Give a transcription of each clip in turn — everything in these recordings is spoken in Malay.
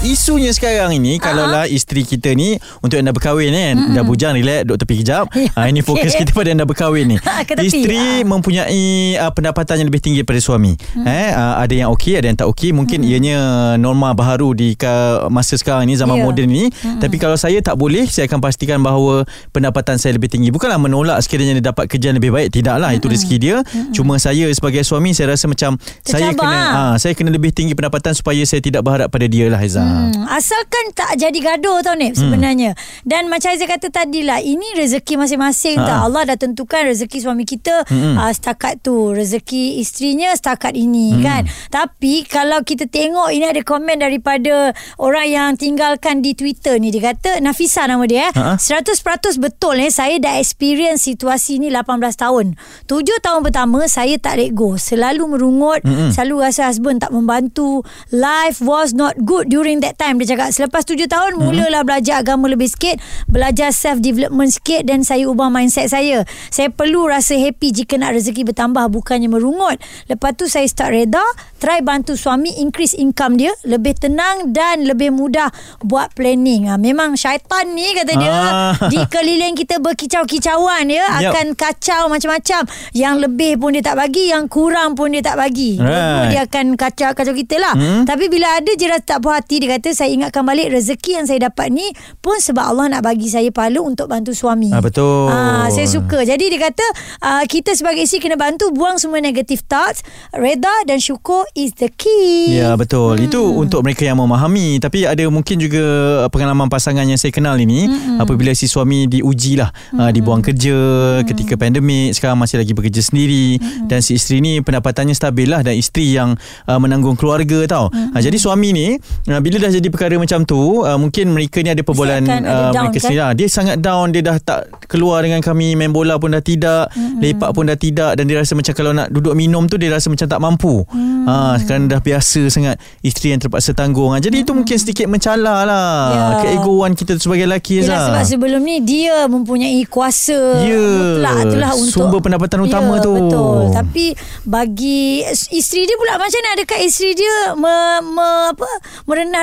Isunya sekarang ini uh-huh. Kalaulah isteri kita ni Untuk anda berkahwin kan mm-hmm. Dah bujang relax Duduk tepi kejap ha, Ini fokus kita pada anda berkahwin ni Isteri uh. mempunyai uh, Pendapatan yang lebih tinggi Daripada suami mm. eh, uh, Ada yang okey Ada yang tak okey Mungkin mm. ianya Norma baharu Di masa sekarang ni Zaman yeah. moden ni mm-hmm. Tapi kalau saya tak boleh Saya akan pastikan bahawa Pendapatan saya lebih tinggi Bukanlah menolak Sekiranya dia dapat kerja yang lebih baik Tidaklah mm-hmm. Itu rezeki dia mm-hmm. Cuma saya sebagai suami Saya rasa macam Tercabar. Saya kena uh, Saya kena lebih tinggi pendapatan Supaya saya tidak berharap pada dia lah Haizah Hmm, asalkan tak jadi gaduh tau ni sebenarnya. Hmm. Dan macam saya kata tadi lah, ini rezeki masing-masing ha. tau. Allah dah tentukan rezeki suami kita hmm. uh, setakat tu. Rezeki isterinya setakat ini hmm. kan. Tapi kalau kita tengok ini ada komen daripada orang yang tinggalkan di Twitter ni. Dia kata, Nafisa nama dia eh. Ha. 100% betul eh. Saya dah experience situasi ni 18 tahun. 7 tahun pertama saya tak let go. Selalu merungut. Hmm. Selalu rasa husband tak membantu. Life was not good during that time dia cakap selepas tujuh tahun hmm. mulalah belajar agama lebih sikit belajar self development sikit dan saya ubah mindset saya saya perlu rasa happy jika nak rezeki bertambah bukannya merungut lepas tu saya start reda try bantu suami increase income dia lebih tenang dan lebih mudah buat planning ha, memang syaitan ni kata dia ah. di keliling kita berkicau-kicauan ya yep. akan kacau macam-macam yang lebih pun dia tak bagi yang kurang pun dia tak bagi right. dia akan kacau-kacau kita lah hmm. tapi bila ada je rasa tak puas hati dia kata saya ingatkan balik rezeki yang saya dapat ni pun sebab Allah nak bagi saya pahala untuk bantu suami. Ah, betul. Ah, saya suka. Jadi dia kata ah, kita sebagai isteri kena bantu buang semua negative thoughts. Reda dan syukur is the key. Ya betul. Hmm. Itu untuk mereka yang memahami. Tapi ada mungkin juga pengalaman pasangan yang saya kenal ini hmm. apabila si suami diuji lah ah, hmm. dibuang kerja hmm. ketika pandemik sekarang masih lagi bekerja sendiri hmm. dan si isteri ni pendapatannya stabil lah dan isteri yang uh, menanggung keluarga tau. Hmm. Uh, jadi suami ni uh, bila dah jadi perkara macam tu uh, mungkin mereka ni ada perbualan uh, mereka kan? sendiri lah. dia sangat down dia dah tak keluar dengan kami main bola pun dah tidak mm-hmm. lepak pun dah tidak dan dia rasa macam kalau nak duduk minum tu dia rasa macam tak mampu mm. ha, sekarang dah biasa sangat isteri yang terpaksa tanggung ha, jadi mm-hmm. itu mungkin sedikit mencalar lah yeah. keegoan kita sebagai lelaki Yelah, sebab sebelum ni dia mempunyai kuasa yeah. mutlak itulah untuk sumber pendapatan utama yeah, tu betul tapi bagi isteri dia pula macam mana adakah isteri dia me, me, apa,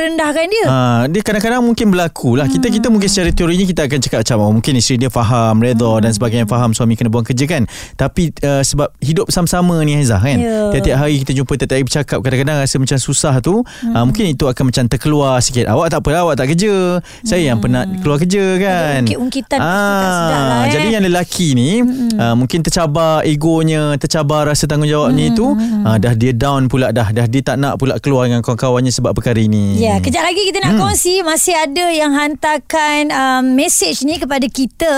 dengan dia. Ha, dia kadang-kadang mungkin berlaku lah. Kita kita mungkin secara teorinya kita akan cakap macam oh, mungkin isteri dia faham, redha hmm. dan sebagainya faham suami kena buang kerja kan. Tapi uh, sebab hidup sama-sama ni Haizah kan. Yeah. Tiap-tiap hari kita jumpa tiap-tiap hari bercakap kadang-kadang rasa macam susah tu. Hmm. Uh, mungkin itu akan macam terkeluar sikit. Awak tak apalah awak tak kerja. Saya hmm. yang penat keluar kerja kan. Ungkit-ungkitan sedap lah eh. Jadi yang lelaki ni hmm. uh, mungkin tercabar egonya, tercabar rasa tanggungjawab hmm. ni tu. Uh, dah dia down pula dah. Dah dia tak nak pula keluar dengan kawan-kawannya sebab perkara ini. Ya, yeah, kejap lagi kita nak hmm. kongsi masih ada yang hantarkan um, message ni kepada kita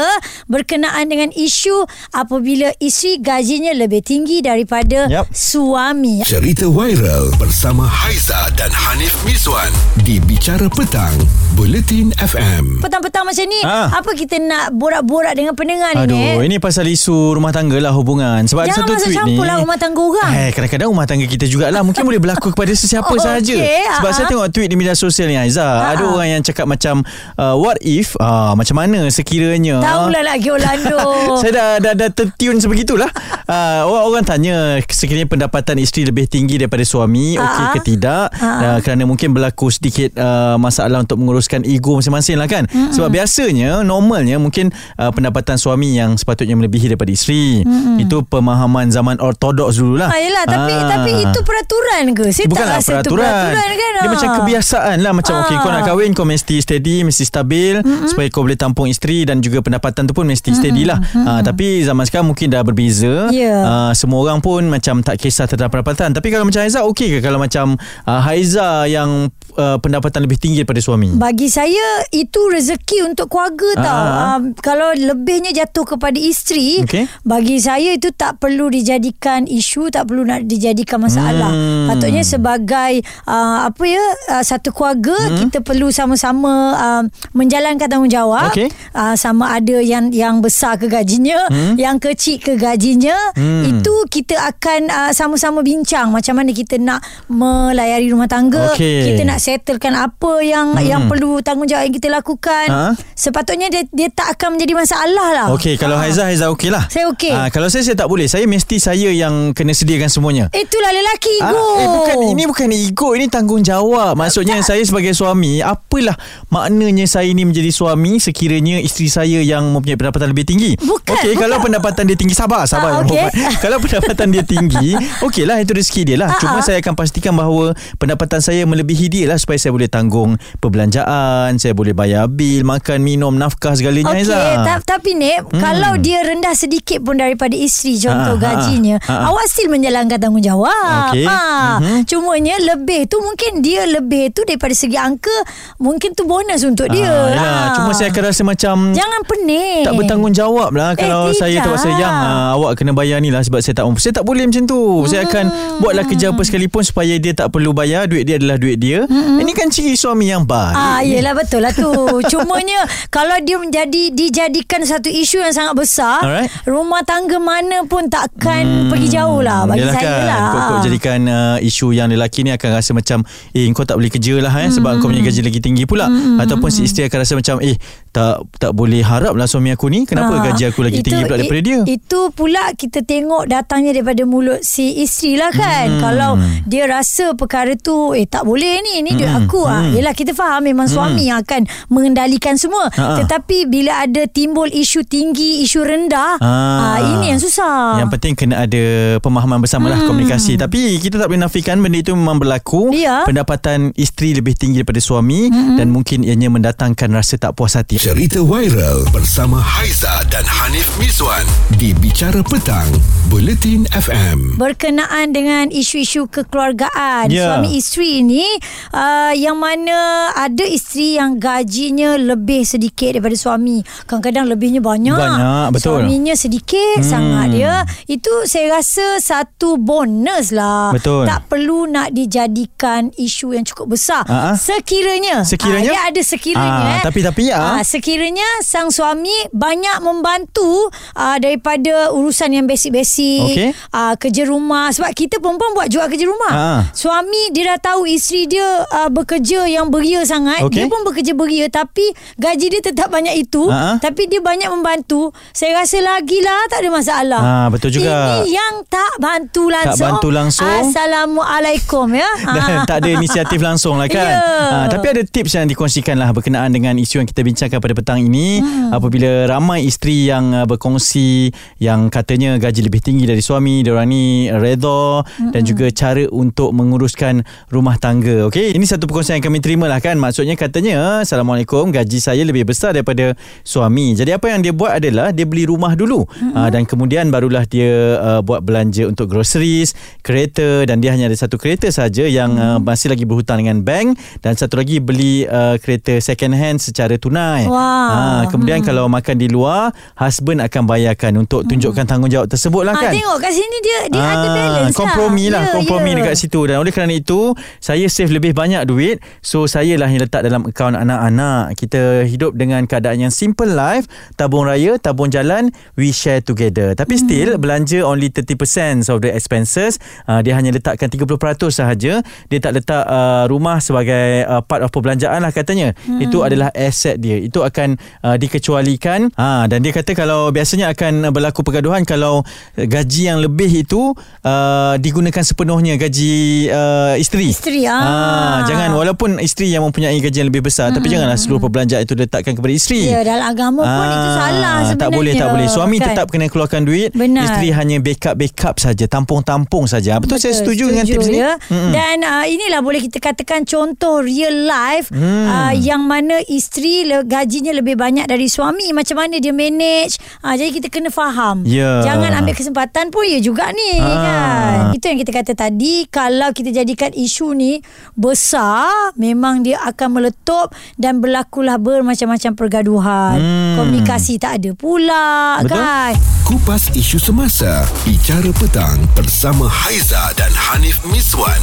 berkenaan dengan isu apabila isteri gajinya lebih tinggi daripada yep. suami. Cerita viral bersama Haiza dan Hanif Miswan di Bicara Petang, Bulletin FM. Petang-petang macam ni, ha. apa kita nak borak-borak dengan pendengar Aduh, ni? Aduh, ini pasal isu rumah tangga lah hubungan. Sebab Jangan satu tweet ni. Jangan masuk lah rumah tangga orang. Eh, kadang-kadang rumah tangga kita jugalah. Mungkin boleh berlaku kepada sesiapa oh, sahaja. Okay. Sebab uh-huh. saya tengok tweet di media sosial ni Aiza ha. ada orang yang cakap macam uh, what if uh, macam mana sekiranya tahulah lagi Orlando saya dah dah, dah tertune sebegitulah uh, orang orang tanya sekiranya pendapatan isteri lebih tinggi daripada suami okey ke tidak uh, kerana mungkin berlaku sedikit uh, masalah untuk menguruskan ego masing-masing lah kan mm-hmm. sebab biasanya normalnya mungkin uh, pendapatan suami yang sepatutnya melebihi daripada isteri mm-hmm. itu pemahaman zaman ortodoks dululah ah, yelah, tapi ha. tapi itu peraturan ke saya Bukanlah tak rasa peraturan. itu peraturan kan dia ha. macam kebiasaan lah macam ha. okey kau nak ah. kahwin kau mesti steady mesti stabil mm-hmm. supaya kau boleh tampung isteri dan juga pendapatan tu pun mesti mm-hmm. steady lah mm-hmm. uh, tapi zaman sekarang mungkin dah berbeza yeah. uh, semua orang pun macam tak kisah tentang pendapatan tapi kalau macam Haiza okey ke kalau macam uh, Haiza yang uh, pendapatan lebih tinggi daripada suami bagi saya itu rezeki untuk keluarga uh tau uh, kalau lebihnya jatuh kepada isteri okay. bagi saya itu tak perlu dijadikan isu tak perlu nak dijadikan masalah hmm. patutnya sebagai uh, apa ya uh, satu keluarga hmm. kita perlu sama-sama uh, menjalankan tanggungjawab Okey. uh, sama ada yang yang besar ke gajinya hmm. yang kecil ke gajinya hmm. itu kita akan uh, sama-sama bincang macam mana kita nak melayari rumah tangga Okey. kita nak settlekan apa yang hmm. yang perlu tanggungjawab yang kita lakukan Ha? sepatutnya dia dia tak akan menjadi masalah lah Okey, kalau Ah. Haiza, Haiza okey lah. Saya okey. Ah, kalau saya, saya tak boleh. Saya mesti saya yang kena sediakan semuanya. itulah lelaki Ah, ego eh bukan ini bukan ego ini tanggungjawab. Maksudnya saya sebagai suami, apalah maknanya saya ini menjadi suami sekiranya isteri saya yang mempunyai pendapatan lebih tinggi. Bukan, Okey, kalau pendapatan dia tinggi sabar, sabar. Ah, okey. kalau pendapatan dia tinggi, okeylah itu rezeki dia lah. Ah, Cuma ah. saya akan pastikan bahawa pendapatan saya melebihi dia lah supaya saya boleh tanggung perbelanjaan, saya boleh bayar bil, makan, minum, nafkah segalanya Okey, Aizah. ta- tapi ni hmm. kalau dia rendah sedikit pun daripada isteri contoh Ah, ah, gajinya, ah, ah. awak still menjalankan tanggungjawab. Okey. Ha. Mhm. Cumanya lebih tu mungkin dia lebih tu daripada segi angka mungkin tu bonus untuk dia. Ah, yalah. Ha. Cuma saya akan rasa macam Jangan pening. tak bertanggungjawab lah Eh, kalau saya tidak. terpaksa yang uh, awak kena bayar ni lah sebab saya tak mampu. Saya tak boleh macam tu. Hmm. Saya akan buatlah kerja apa sekalipun supaya dia tak perlu bayar. Duit dia adalah duit dia. Hmm. Ini kan ciri suami yang baik. Ah, yelah betul lah tu. Cumanya kalau dia menjadi dijadikan satu isu yang sangat besar, Alright. rumah tangga mana pun takkan hmm. pergi jauh lah bagi saya kan, lah. Kau, kau jadikan uh, isu yang lelaki ni akan rasa macam eh kau tak boleh kerja lah eh, sebab kau punya gaji lagi tinggi pula. Ataupun si isteri akan rasa macam eh tak tak boleh harap lah suami aku ni kenapa Ah, gaji aku lagi itu- tinggi pula daripada i- dia. Itu pula kita tengok datangnya daripada mulut si isteri lah kan. Hmm. Kalau dia rasa perkara tu eh tak boleh ni, ni duit Hmm. aku ah. Hmm. Yelah kita faham memang suami yang akan mengendalikan semua. Ha-ha. Tetapi bila ada timbul isu tinggi, isu rendah, Ah. ah, ini yang susah. Yang penting kena ada pemahaman bersama lah komunikasi. Tapi kita tak boleh nafikan benda itu memang berlaku. Ya. Pendapatan isteri lebih tinggi daripada suami dan mungkin ianya mendatangkan rasa tak puas hati. Cerita viral bersama Haiza dan Hanif Miswan di Bicara Petang, Buletin FM. berkenaan dengan isu-isu kekeluargaan Ya. suami isteri ni uh, yang mana ada isteri yang gajinya lebih sedikit daripada suami kadang-kadang lebihnya banyak Banyak, betul. suaminya sedikit hmm. sangat dia itu saya rasa satu bonus lah Betul. tak perlu nak dijadikan isu yang cukup besar Ah, ah. sekiranya Sekiranya? ah, dia ada sekiranya Ah, eh. tapi- tapi, ah. Ah, sekiranya sang suami banyak membantu uh, daripada urusan yang basic-basic Okey. uh, kerja rumah sebab kita perempuan buat juga kerja rumah Ah. suami dia dah tahu isteri dia uh, bekerja yang beria sangat Okey. dia pun bekerja beria tapi gaji dia tetap banyak itu Ah. tapi dia banyak membantu saya rasa lagi lah tak ada masalah Ah, betul juga. ini yang tak bantu langsung bantu langsung. Assalamualaikum ya Dan tak ada inisiatif langsung lah kan Ya. ha, Tapi ada tips yang dikongsikan lah Berkenaan dengan isu yang kita bincangkan pada petang ini hmm. Apabila ramai isteri yang uh, berkongsi Yang katanya gaji lebih tinggi dari suami Diorang ni redha hmm. Dan juga cara untuk menguruskan rumah tangga Okay Ini satu perkongsian yang kami terima lah kan Maksudnya katanya Assalamualaikum Gaji saya lebih besar daripada suami Jadi apa yang dia buat adalah Dia beli rumah dulu hmm. uh, Dan kemudian barulah dia uh, buat belanja untuk groceries Kereta Dan dia hanya ada satu kereta saja Yang uh, masih lagi berhutang dengan bank. Dan satu lagi beli uh, kereta second hand secara tunai. Wah. Ah, Kemudian hmm. kalau makan di luar Husband akan bayarkan Untuk tunjukkan tanggungjawab tersebut lah Ah, kan? tengok kat sini dia dia Ah, ada balance kompromi lah, Ya, kompromi ya. dekat situ. Dan oleh kerana itu saya save lebih banyak duit. So saya lah yang letak dalam akaun anak-anak. Kita hidup dengan keadaan yang simple life tabung raya tabung jalan we share together. Tapi Hmm. still belanja only 30% of the expenses. Uh, dia hanya letakkan 30% sahaja. Dia tak letak uh, rumah sebagai uh, part of perbelanjaan lah katanya Hmm. itu adalah aset dia itu akan uh, dikecualikan ha, dan dia kata kalau biasanya akan berlaku pergaduhan kalau gaji yang lebih itu uh, digunakan sepenuhnya gaji uh, isteri. Isteri, ah. jangan walaupun isteri yang mempunyai gaji yang lebih besar hmm. tapi janganlah seluruh perbelanjaan itu diletakkan kepada isteri. Ya dalam agama pun itu salah sebenarnya. Tak boleh tak boleh. Suami kan? tetap kena keluarkan duit. Benar. Isteri hanya backup backup saja, tampung-tampung saja. Betul, saya setuju, dengan tips ni. ya. Mm-mm. Dan uh, inilah boleh kita katakan contoh real life Hmm. uh, yang mana isteri le, gajinya lebih banyak dari suami macam mana dia manage. Uh, jadi kita kena faham. Ya. Jangan ambil kesempatan pun ya juga ni Ah. kan. Itu yang kita kata tadi kalau kita jadikan isu ni besar memang dia akan meletup dan berlakulah bermacam-macam pergaduhan. Hmm. Komunikasi tak ada pula Betul. kan. Kupas isu semasa Bicara petang bersama Haiza dan Hanif Miswan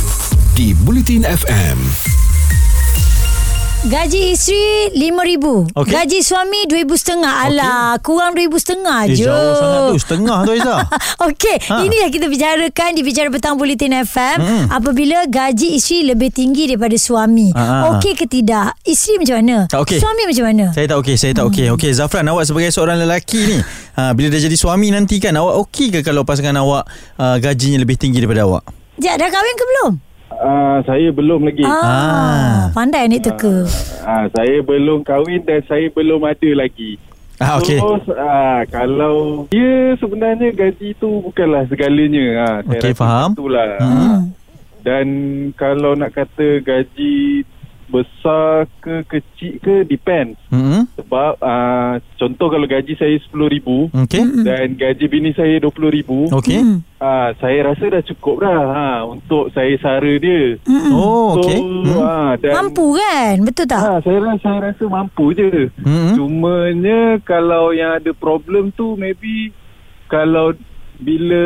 di Bulletin FM. Gaji isteri RM5,000. Okey. Gaji suami RM2,500. Alah, kurang RM2,500 Eh, je. jauh sangat tu. Setengah tu Aiza. Okey, Ha. ha. inilah kita bicarakan di Bicara Petang Bulletin FM hmm. apabila gaji isteri lebih tinggi daripada suami. Ha, ha, ha. Okey ke tidak? Isteri macam mana? Tak okey. Suami macam mana? Saya tak okey, saya tak okey. Okey, Zafran awak sebagai seorang lelaki ni, ha, bila dah jadi suami nanti kan, awak okey ke kalau pasangan awak uh, gajinya lebih tinggi daripada awak? Jad, dah kahwin ke belum? Uh, saya belum lagi. Ah, Ah. Pandai anik teka. Uh, saya belum kahwin dan saya belum ada lagi. Ah, okey. Terus uh, kalau dia sebenarnya gaji tu bukanlah segalanya. Uh, Okey, rasa faham. Itulah. Hmm. Dan kalau nak kata gaji besar ke kecil ke depends. Hmm. Sebab uh, contoh kalau gaji saya RM10,000 Okey. dan gaji bini saya RM20,000. Okey. Hmm. Ah, saya rasa dah cukup dah ha, untuk saya sara dia. Oh, okey. So, Hmm. ah, dan Mampu kan? Betul tak? Ha, saya rasa saya rasa mampu je. Hmm. Cumanya kalau yang ada problem tu maybe kalau bila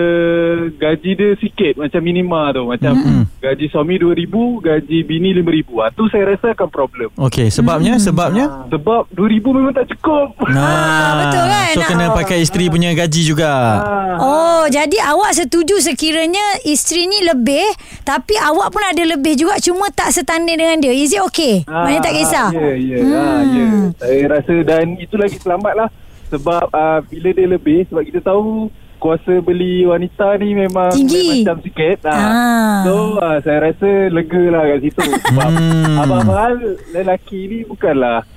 gaji dia sikit macam minima tu macam Mm-mm. gaji suami 2000 gaji bini 5000 ah tu saya rasa akan problem Okey, sebabnya sebabnya Ah, sebab 2000 memang tak cukup Ah, betul kan? So kena pakai isteri punya gaji juga. Ah, Oh, jadi awak setuju sekiranya isteri ni lebih tapi awak pun ada lebih juga cuma tak setanding dengan dia. Is it okay? Ah, Maknanya tak kisah? Ya, ya, ah, ya. Saya rasa dan itu lagi selamat lah. Sebab uh, bila dia lebih, sebab kita tahu kuasa beli wanita ni memang Tinggi. macam sikit. Ah. Ah. So, uh, saya rasa lega lah kat situ. Sebab Hmm. abang-abang hal lelaki ni bukanlah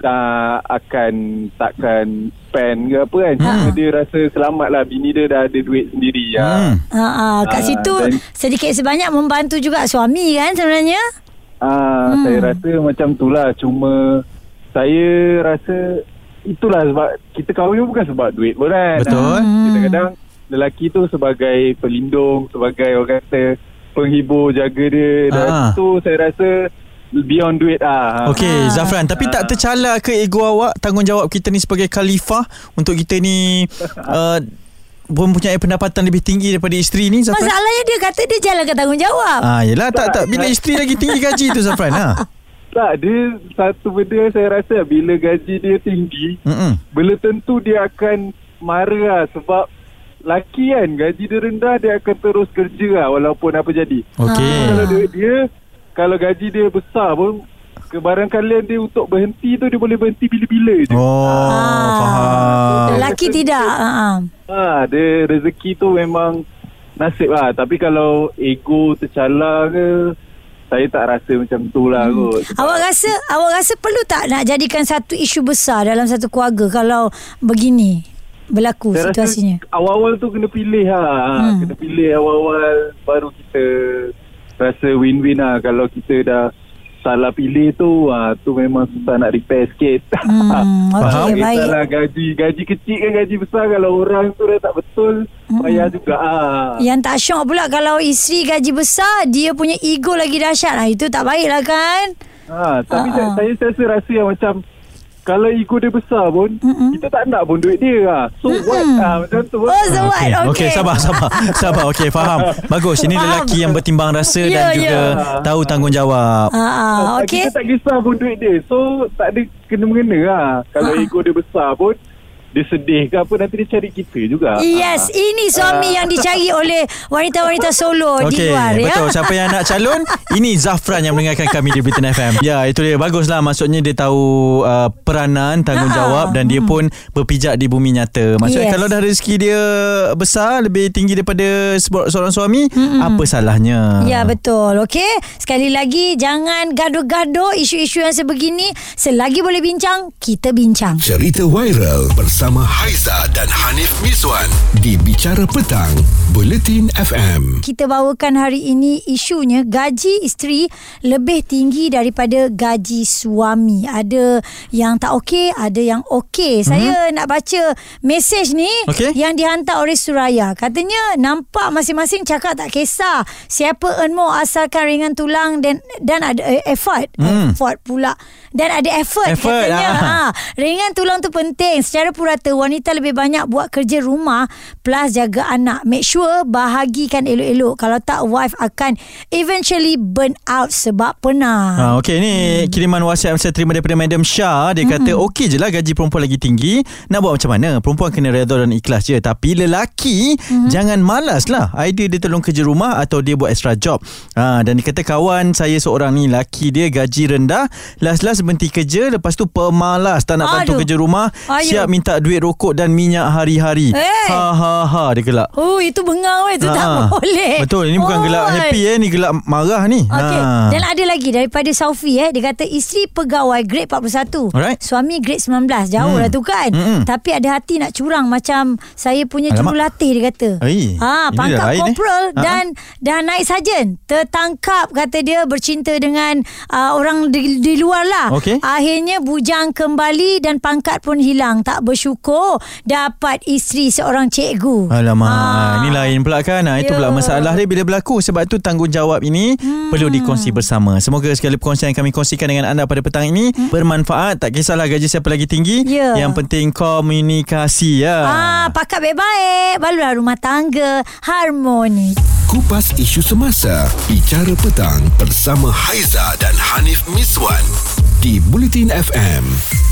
uh, akan takkan spend ke apa kan. Cuma dia rasa selamat lah. Bini dia dah ada duit sendiri. Ya. Hmm. Ha, ha, kat Ah, situ dan- sedikit sebanyak membantu juga suami kan sebenarnya. Ah, hmm. saya rasa macam tu lah. Cuma saya rasa itulah sebab kita kahwin bukan sebab duit pun kan. Betul. Ah, Kadang-kadang lelaki tu sebagai pelindung, sebagai orang kata penghibur, jaga dia. Dan Ah. itu saya rasa beyond duit ah. Okey, Ah. Zafran, tapi tak tercala ke ego awak tanggungjawab kita ni sebagai khalifah untuk kita ni uh, mempunyai pendapatan lebih tinggi daripada isteri ni Zafran? Masalahnya dia kata dia jalankan tanggungjawab. Ah, yelah tak tak bila isteri lagi tinggi gaji tu Zafran ha. Tak, dia satu benda saya rasa bila gaji dia tinggi, Hmm. belum tentu dia akan marah lah sebab laki kan gaji dia rendah dia akan terus kerja lah walaupun apa jadi. Okey. Kalau duit dia Kalau gaji dia besar pun Kebarangkalian dia untuk berhenti tu Dia boleh berhenti bila-bila je oh. Oh, faham. Lelaki tidak. Ha, ha. ha, Dia rezeki tu memang Nasib lah Tapi kalau ego tercala ke Saya tak rasa macam tu lah hmm. kot Sebab- Awak rasa awak rasa perlu tak nak jadikan satu isu besar dalam satu keluarga kalau begini berlaku Saya situasinya? rasa awal-awal tu kena pilih lah hmm. Kena pilih awal-awal Baru kita Rasa win-win lah Kalau kita dah Salah pilih tu ha, Tu memang susah nak repair sikit Hmm, Faham? okey baik. Kisahlah gaji Gaji kecil kan gaji besar Kalau orang tu dah tak betul Payah juga ah. Yang tak syok pula kalau isteri gaji besar dia punya ego lagi dahsyat. Ha, itu tak baik lah kan? ha, Tapi ah. saya, saya rasa rasa yang macam Kalau ego dia besar pun Mm-mm. Kita tak nak pun duit dia lah. So what ah, Macam tu Oh, so what? Okey. okay, sabar, sabar. Sabar, okey, faham. Bagus. Ini Faham. lelaki yang bertimbang rasa Ya, dan juga ya. tahu tanggungjawab. Ha, ha, okey. Kita tak kisah pun duit dia So tak ada kena-mengena lah Kalau Ah. ego dia besar pun Dia sedih ke apa Nanti dia cari kita juga Yes, ini suami yang dicari oleh wanita-wanita solo di Okey, luar ya. betul. Siapa yang nak calon, ini Zafran yang mendengarkan kami di Britain FM. Ya, itu dia. Baguslah. Maksudnya dia tahu uh, peranan, tanggungjawab Ha, dan dia pun berpijak di bumi nyata. Maksudnya Yes. kalau dah rezeki dia besar, lebih tinggi daripada seorang suami, apa salahnya? Ya betul Okey Sekali lagi Jangan gaduh-gaduh Isu-isu yang sebegini Selagi boleh bincang Kita bincang Cerita viral bersama Haiza dan Hanif Miswan di Bicara Petang, Buletin FM. Kita bawakan hari ini isunya gaji isteri lebih tinggi daripada gaji suami. Ada yang tak okey, ada yang okey. Saya nak baca mesej ni Okey. yang dihantar oleh Suraya. Katanya nampak masing-masing cakap tak kisah siapa earn more asalkan ringan tulang dan dan ada eh, effort. Hmm. Effort pula. Dan ada effort, Effort, katanya. ah. Ha, ringan tulang tu penting. Secara pura rata wanita lebih banyak buat kerja rumah plus jaga anak. Make sure bahagikan elok-elok. Kalau tak wife akan eventually burn out sebab penat. Ha, Okey ni hmm. kiriman WhatsApp saya terima daripada Madam Shah dia kata hmm. okey je lah gaji perempuan lagi tinggi nak buat macam mana perempuan kena redha dan ikhlas je tapi lelaki hmm. jangan malas lah idea dia tolong kerja rumah atau dia buat extra job ha, dan dia kata kawan saya seorang ni laki dia gaji rendah last-last berhenti kerja lepas tu pemalas tak nak bantu kerja rumah Ayuh. siap minta duit rokok dan minyak hari-hari Eh. ha ha ha dia gelak Oh itu bengang weh tu tak Ha. boleh. Betul ini bukan gelak Oi. happy eh ni gelak marah ni Okey. Ha. Dan ada lagi daripada Saufi eh dia kata isteri pegawai grade 41. Alright. Suami grade 19. Jauh Hmm. lah tu kan. Mm-mm. Tapi ada hati nak curang macam saya punya Alamak. jurulatih dia kata. Oi, Ha pangkat eh. corporal Ha-ha. dan dah naik sarjan. Tertangkap kata dia bercinta dengan uh, orang di, di luar lah. Okey. Akhirnya bujang kembali dan pangkat pun hilang. Tak bersyukur dapat isteri seorang cikgu. Alamak, Ah. ha. ni lain pula kan. Ha, itu Ya. pula masalah dia bila berlaku. Sebab tu tanggungjawab ini hmm. perlu dikongsi bersama. Semoga segala perkongsian yang kami kongsikan dengan anda pada petang ini hmm. bermanfaat. Tak kisahlah gaji siapa lagi tinggi. Ya. Yang penting komunikasi ya. Ah, pakat baik-baik. Barulah rumah tangga harmoni. Kupas isu semasa Bicara petang Bersama Haiza dan Hanif Miswan Di Bulletin FM